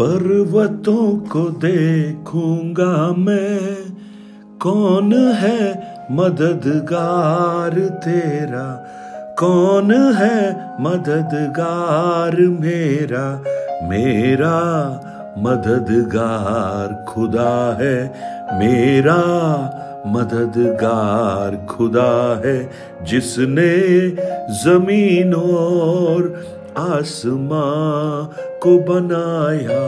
पर्वतों को देखूँगा मैं। कौन है मददगार तेरा? कौन है मददगार मेरा? मेरा मददगार खुदा है। मेरा मददगार खुदा है। जिसने ज़मीन और आसमां को बनाया,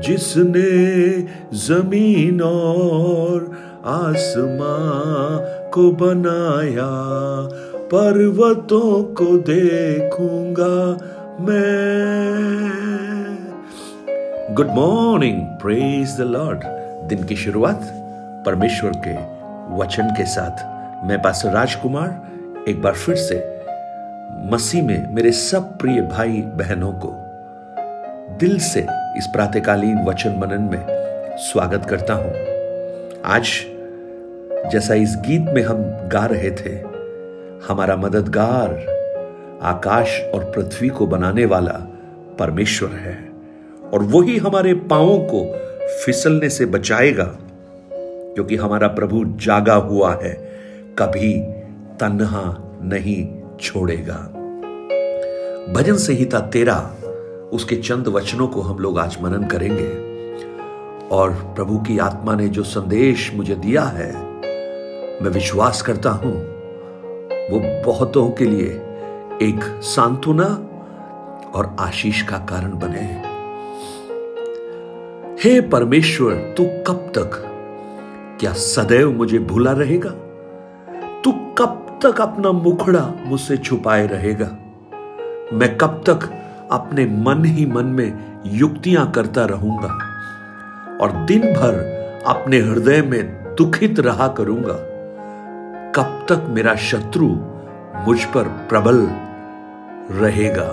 जिसने ज़मीन और आसमां को बनाया। पर्वतों को देखूँगा मैं। Good morning praise the lord दिन की शुरुआत परमेश्वर के वचन के साथ। मैं पास राजकुमार, एक बार फिर से मसीह में मेरे सब प्रिय भाई बहनों को दिल से इस प्रातकालीन वचन मनन में स्वागत करता हूँ। आज जैसा इस गीत में हम गा रहे थे, हमारा मददगार आकाश और पृथ्वी को बनाने वाला परमेश्वर है और वही हमारे पांवों को फिसलने से बचाएगा, क्योंकि हमारा प्रभु जागा हुआ है, कभी तन्हा नहीं छोड़ेगा। भजन संहिता तेरा उसके चंद वचनों को हम लोग आज मनन करेंगे। और प्रभु की आत्मा ने जो संदेश मुझे दिया है, मैं विश्वास करता हूँ, वो बहुतों के लिए एक सांत्वना और आशीष का कारण बने हे परमेश्वर, तू कब तक, क्या सदैव मुझे भूला रहेगा? तू कब तक अपना मुखड़ा मुझसे छुपाए रहेगा। मैं कब तक अपने मन ही मन में युक्तियाँ करता रहूँगा और दिन भर अपने हृदय में दुखित रहा करूँगा। कब तक मेरा शत्रु मुझ पर प्रबल रहेगा।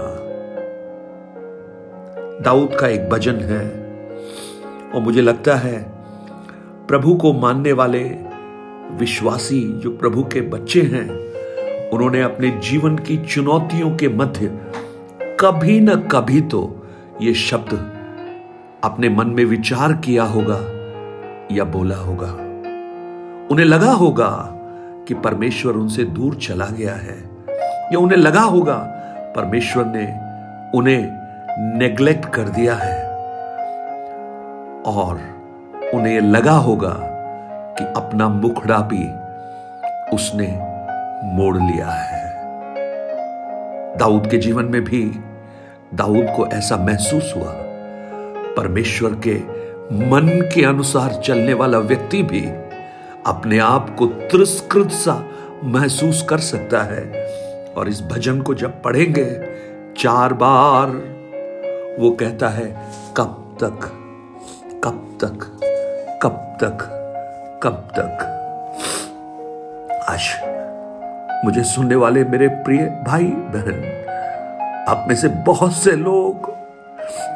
दाऊद का एक भजन है और मुझे लगता है प्रभु को मानने वाले विश्वासी जो प्रभु के बच्चे हैं उन्होंने अपने जीवन की चुनौतियों के मध्य कभी न कभी तो ये शब्द अपने मन में विचार किया होगा या बोला होगा। उन्हें लगा होगा कि परमेश्वर उनसे दूर चला गया है, या उन्हें लगा होगा परमेश्वर ने उन्हें नेग्लेक्ट कर दिया है। और उन्हें लगा होगा कि अपना मुखड़ा भी उसने मोड़ लिया है। दाऊद के जीवन में भी दाऊद को ऐसा महसूस हुआ। परमेश्वर के मन के अनुसार चलने वाला व्यक्ति भी अपने आप को तिरस्कृत सा महसूस कर सकता है। और इस भजन को जब पढ़ेंगे, चार बार वो कहता है, कब तक कब तक कब तक कब तक? आज मुझे सुनने वाले मेरे प्रिय भाई बहन, आप में से बहुत से लोग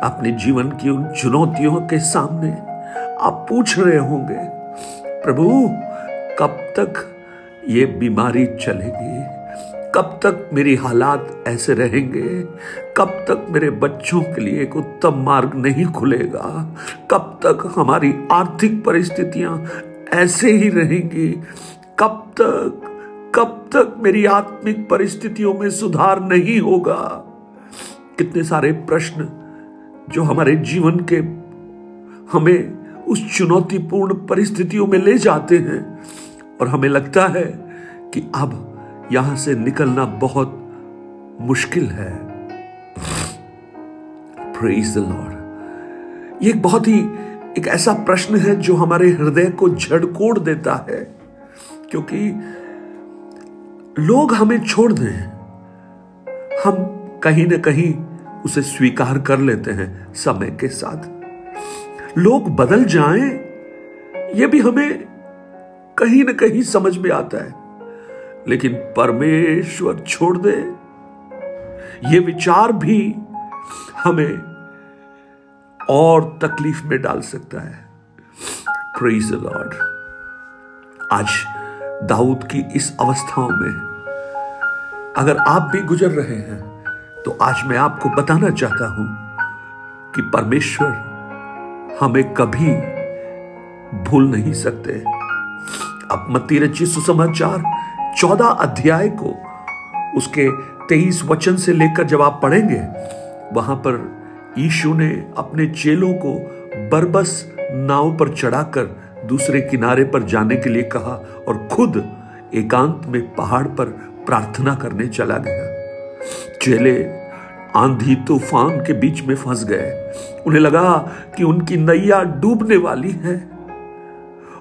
अपने जीवन की उन चुनौतियों के सामने आप पूछ रहे होंगे, प्रभु, कब तक ये बीमारी चलेगी? कब तक मेरी हालात ऐसे रहेंगे? कब तक मेरे बच्चों के लिए एक उत्तम मार्ग नहीं खुलेगा? कब तक हमारी आर्थिक परिस्थितियाँ ऐसे ही रहेंगी? कब तक कब तक मेरी आत्मिक परिस्थितियों में सुधार नहीं होगा? कितने सारे प्रश्न जो हमारे जीवन के हमें उस चुनौतीपूर्ण परिस्थितियों में ले जाते हैं और हमें लगता है कि अब यहाँ से निकलना बहुत मुश्किल है। लॉर्ड ये एक बहुत ही, एक ऐसा प्रश्न है जो हमारे हृदय को झड़कोड़ देता है, क्योंकि लोग हमें छोड़ दें। हम कहीं ना कहीं उसे स्वीकार कर लेते हैं समय के साथ। लोग बदल जाएँ यह भी हमें कहीं ना कहीं समझ में आता है। लेकिन परमेश्वर छोड़ दे, ये विचार भी हमें और तकलीफ़ में डाल सकता है। प्रेज लॉर्ड आज दाऊद की इस अवस्थाओं में। अगर आप भी गुजर रहे हैं तो आज मैं आपको बताना चाहता हूँ कि परमेश्वर हमें कभी भूल नहीं सकते। अब मत्ती रची सुसमाचार चौदह अध्याय को उसके तेईस वचन से लेकर जब आप पढ़ेंगे, वहाँ पर यीशु ने अपने चेलों को बरबस नाव पर चढ़ाकर दूसरे किनारे पर जाने के लिए कहा और खुद एकांत में पहाड़ पर प्रार्थना करने चला गया। चेले आंधी तूफ़ान के बीच में फंस गए। उन्हें लगा कि उनकी नैया डूबने वाली है।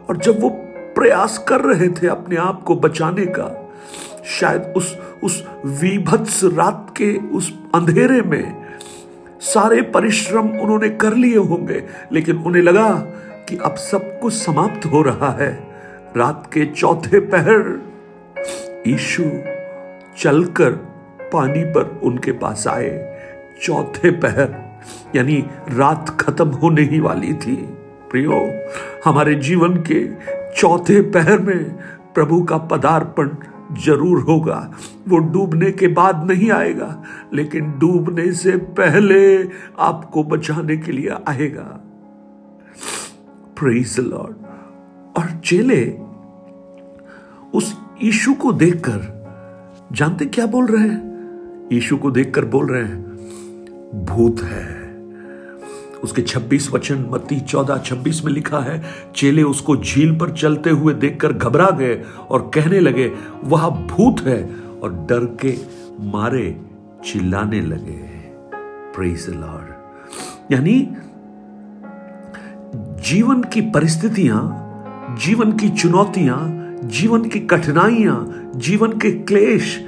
और जब वो प्रयास कर रहे थे अपने आप को बचाने का, शायद उस उस विभत्स रात के उस अंधेरे में सारे परिश्रम उन्होंने कर लिए होंगे, लेकिन उन्हें लगा कि अब सब कुछ समाप्त हो रहा है। रात के चौथे पहर। ईशु चलकर पानी पर उनके पास आए। चौथे पहर, यानी रात खत्म होने ही वाली थी। प्रियो, हमारे जीवन के चौथे पहर में प्रभु का पदार्पण ज़रूर होगा। वो डूबने के बाद नहीं आएगा, लेकिन डूबने से पहले आपको बचाने के लिए आएगा। प्रेज लॉर्ड और चेले उस ईशु को देखकर, जानते क्या बोल रहे हैं? ईशु को देखकर बोल रहे हैं, भूत है। उसके 26 वचन, मत्ती 14 26 में लिखा है, चेले उसको झील पर चलते हुए देखकर घबरा गए और कहने लगे, वह भूत है। और डर के मारे चिल्लाने लगे। प्रेज लॉर्ड यानी जीवन की परिस्थितियाँ, जीवन की चुनौतियाँ, जीवन की कठिनाइयाँ, जीवन के क्लेश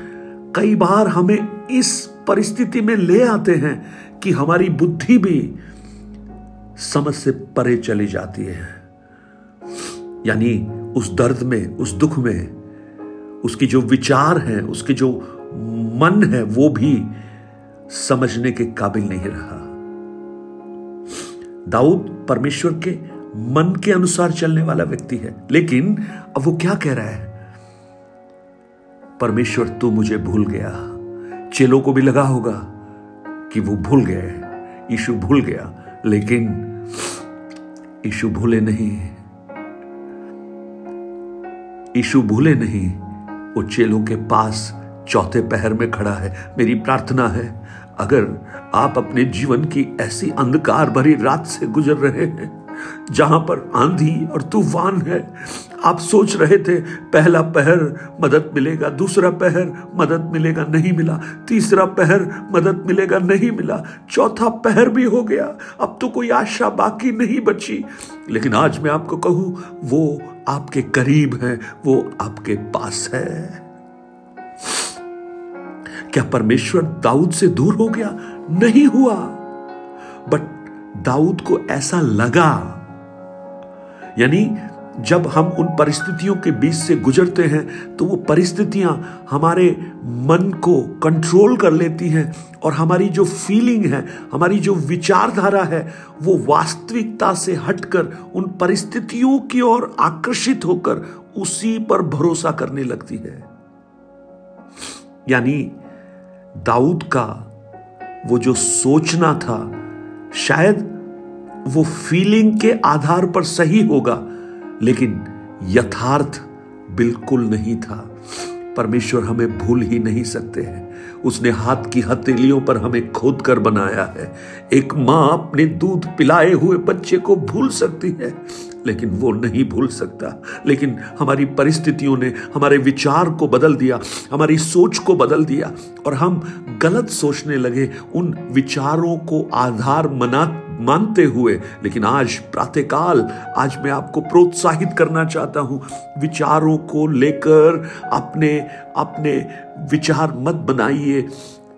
कई बार हमें इस परिस्थिति में ले आते हैं कि हमारी बुद्धि भी समझ से परे चली जाती है। यानी उस दर्द में, उस दुख में, उसकी जो विचार है, उसके जो मन है, वो भी समझने के काबिल नहीं रहा। दाऊद परमेश्वर के मन के अनुसार चलने वाला व्यक्ति है। लेकिन अब वो क्या कह रहा है? परमेश्वर, तू मुझे भूल गया। चेलों को भी लगा होगा कि वो भूल गए। यीशु भूल गया, लेकिन ईशु भूले नहीं। ईशु भूले नहीं, वो चेलों के पास चौथे पहर में खड़ा है। मेरी प्रार्थना है अगर आप अपने जीवन की ऐसी अंधकार भरी रात से गुजर रहे हैं, जहाँ पर आंधी और तूफ़ान है, आप सोच रहे थे, पहला पहर मदद मिलेगा, दूसरा पहर मदद मिलेगा, नहीं मिला, तीसरा पहर मदद मिलेगा, नहीं मिला, चौथा पहर भी हो गया, अब तो कोई आशा बाकी नहीं बची। लेकिन आज मैं आपको कहूँ, वो आपके करीब है, वो आपके पास है। क्या परमेश्वर दाऊद से दूर हो गया? नहीं हुआ। बट दाऊद को ऐसा लगा। यानी जब हम उन परिस्थितियों के बीच से गुजरते हैं तो वो परिस्थितियाँ हमारे मन को कंट्रोल कर लेती हैं और हमारी जो फीलिंग है, हमारी जो विचारधारा है, वो वास्तविकता से हटकर उन परिस्थितियों की ओर आकर्षित होकर उसी पर भरोसा करने लगती है। यानी दाऊद का वो जो सोचना था, शायद वो फीलिंग के आधार पर सही होगा, लेकिन यथार्थ बिल्कुल नहीं था। परमेश्वर हमें भूल ही नहीं सकते हैं। उसने हाथ की हथेलियों पर हमें खोद कर बनाया है। एक माँ अपने दूध पिलाए हुए बच्चे को भूल सकती है, लेकिन वो नहीं भूल सकता। लेकिन हमारी परिस्थितियों ने हमारे विचार को बदल दिया, हमारी सोच को बदल दिया, और हम गलत सोचने लगे। उन विचारों को आधार मना मानते हुए, लेकिन आज प्रातःकाल, आज मैं आपको प्रोत्साहित करना चाहता हूँ। विचारों को लेकर अपने अपने विचार मत बनाइए।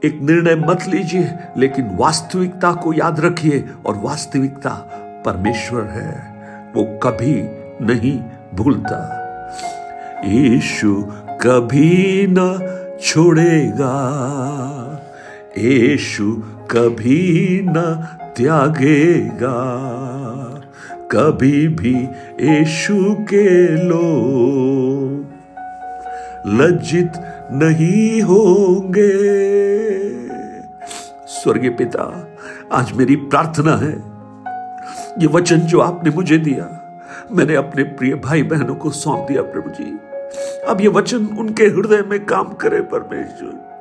एक निर्णय मत लीजिए, लेकिन वास्तविकता को याद रखिए, और वास्तविकता परमेश्वर है। वो कभी नहीं भूलता। यीशु कभी न छोड़ेगा। यीशु कभी न त्यागेगा। कभी भी यीशु के लो। लज्जित नहीं होंगे। स्वर्गीय पिता, आज मेरी प्रार्थना है। ये वचन जो आपने मुझे दिया, मैंने अपने प्रिय भाई बहनों को सौंप दिया, प्रभु जी। अब ये वचन उनके हृदय में काम करे परमेश्वर।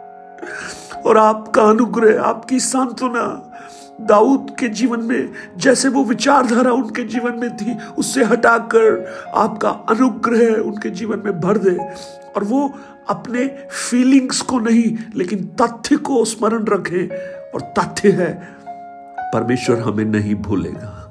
और आपका अनुग्रह, आपकी सांत्वना दाऊद के जीवन में, जैसे वो विचारधारा उनके जीवन में थी, उससे हटाकर आपका अनुग्रह उनके जीवन में भर दे। और वो अपने फीलिंग्स को नहीं, लेकिन तथ्य को स्मरण रखें। और तथ्य है, परमेश्वर हमें नहीं भूलेगा।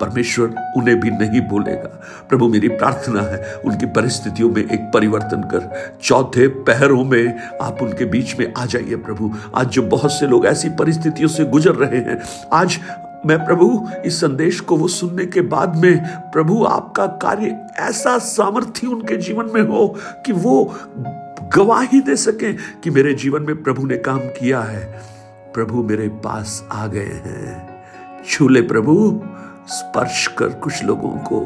परमेश्वर उन्हें भी नहीं भूलेगा। प्रभु, मेरी प्रार्थना है, उनकी परिस्थितियों में एक परिवर्तन कर। चौथे पहरों में आप उनके बीच में आ जाइए प्रभु। आज जो बहुत से लोग ऐसी परिस्थितियों से गुजर रहे हैं, आज मैं प्रभु, इस संदेश को वो सुनने के बाद में, प्रभु, आपका कार्य ऐसा सामर्थ्य उनके जीवन में हो कि वो गवाही दे सके कि मेरे जीवन में प्रभु ने काम किया है। प्रभु मेरे पास आ गए हैं। छूले प्रभु। स्पर्श कर कुछ लोगों को,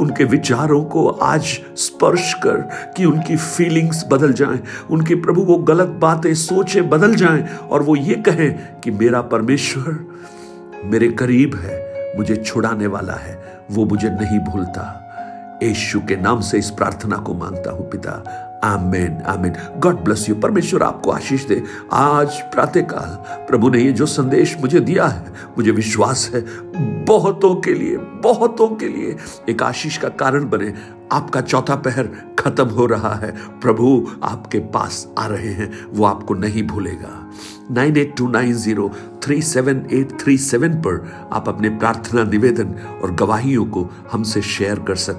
उनके विचारों को आज स्पर्श कर कि उनकी फीलिंग्स बदल जाएँ, उनके प्रभु वो गलत बातें, सोचे बदल जाएँ और वो ये कहें कि मेरा परमेश्वर मेरे करीब है, मुझे छुड़ाने वाला है, वो मुझे नहीं भूलता। यीशु के नाम से इस प्रार्थना को माँगता हूँ पिता। Amen amen. God bless you परमेश्वर आपको आशीष दे। आज प्रातःकाल प्रभु ने ये जो संदेश मुझे दिया है, मुझे विश्वास है। बहुतों के लिए, बहुतों के लिए एक आशीष का कारण बने। आपका चौथा पहर खत्म हो रहा है। प्रभु आपके पास आ रहे हैं, वो आपको नहीं भूलेगा। Nine eight two nine zero three seven eight three seven पर आप अपने प्रार्थना, निवेदन और गवाहियों को हमसे शेयर कर सकते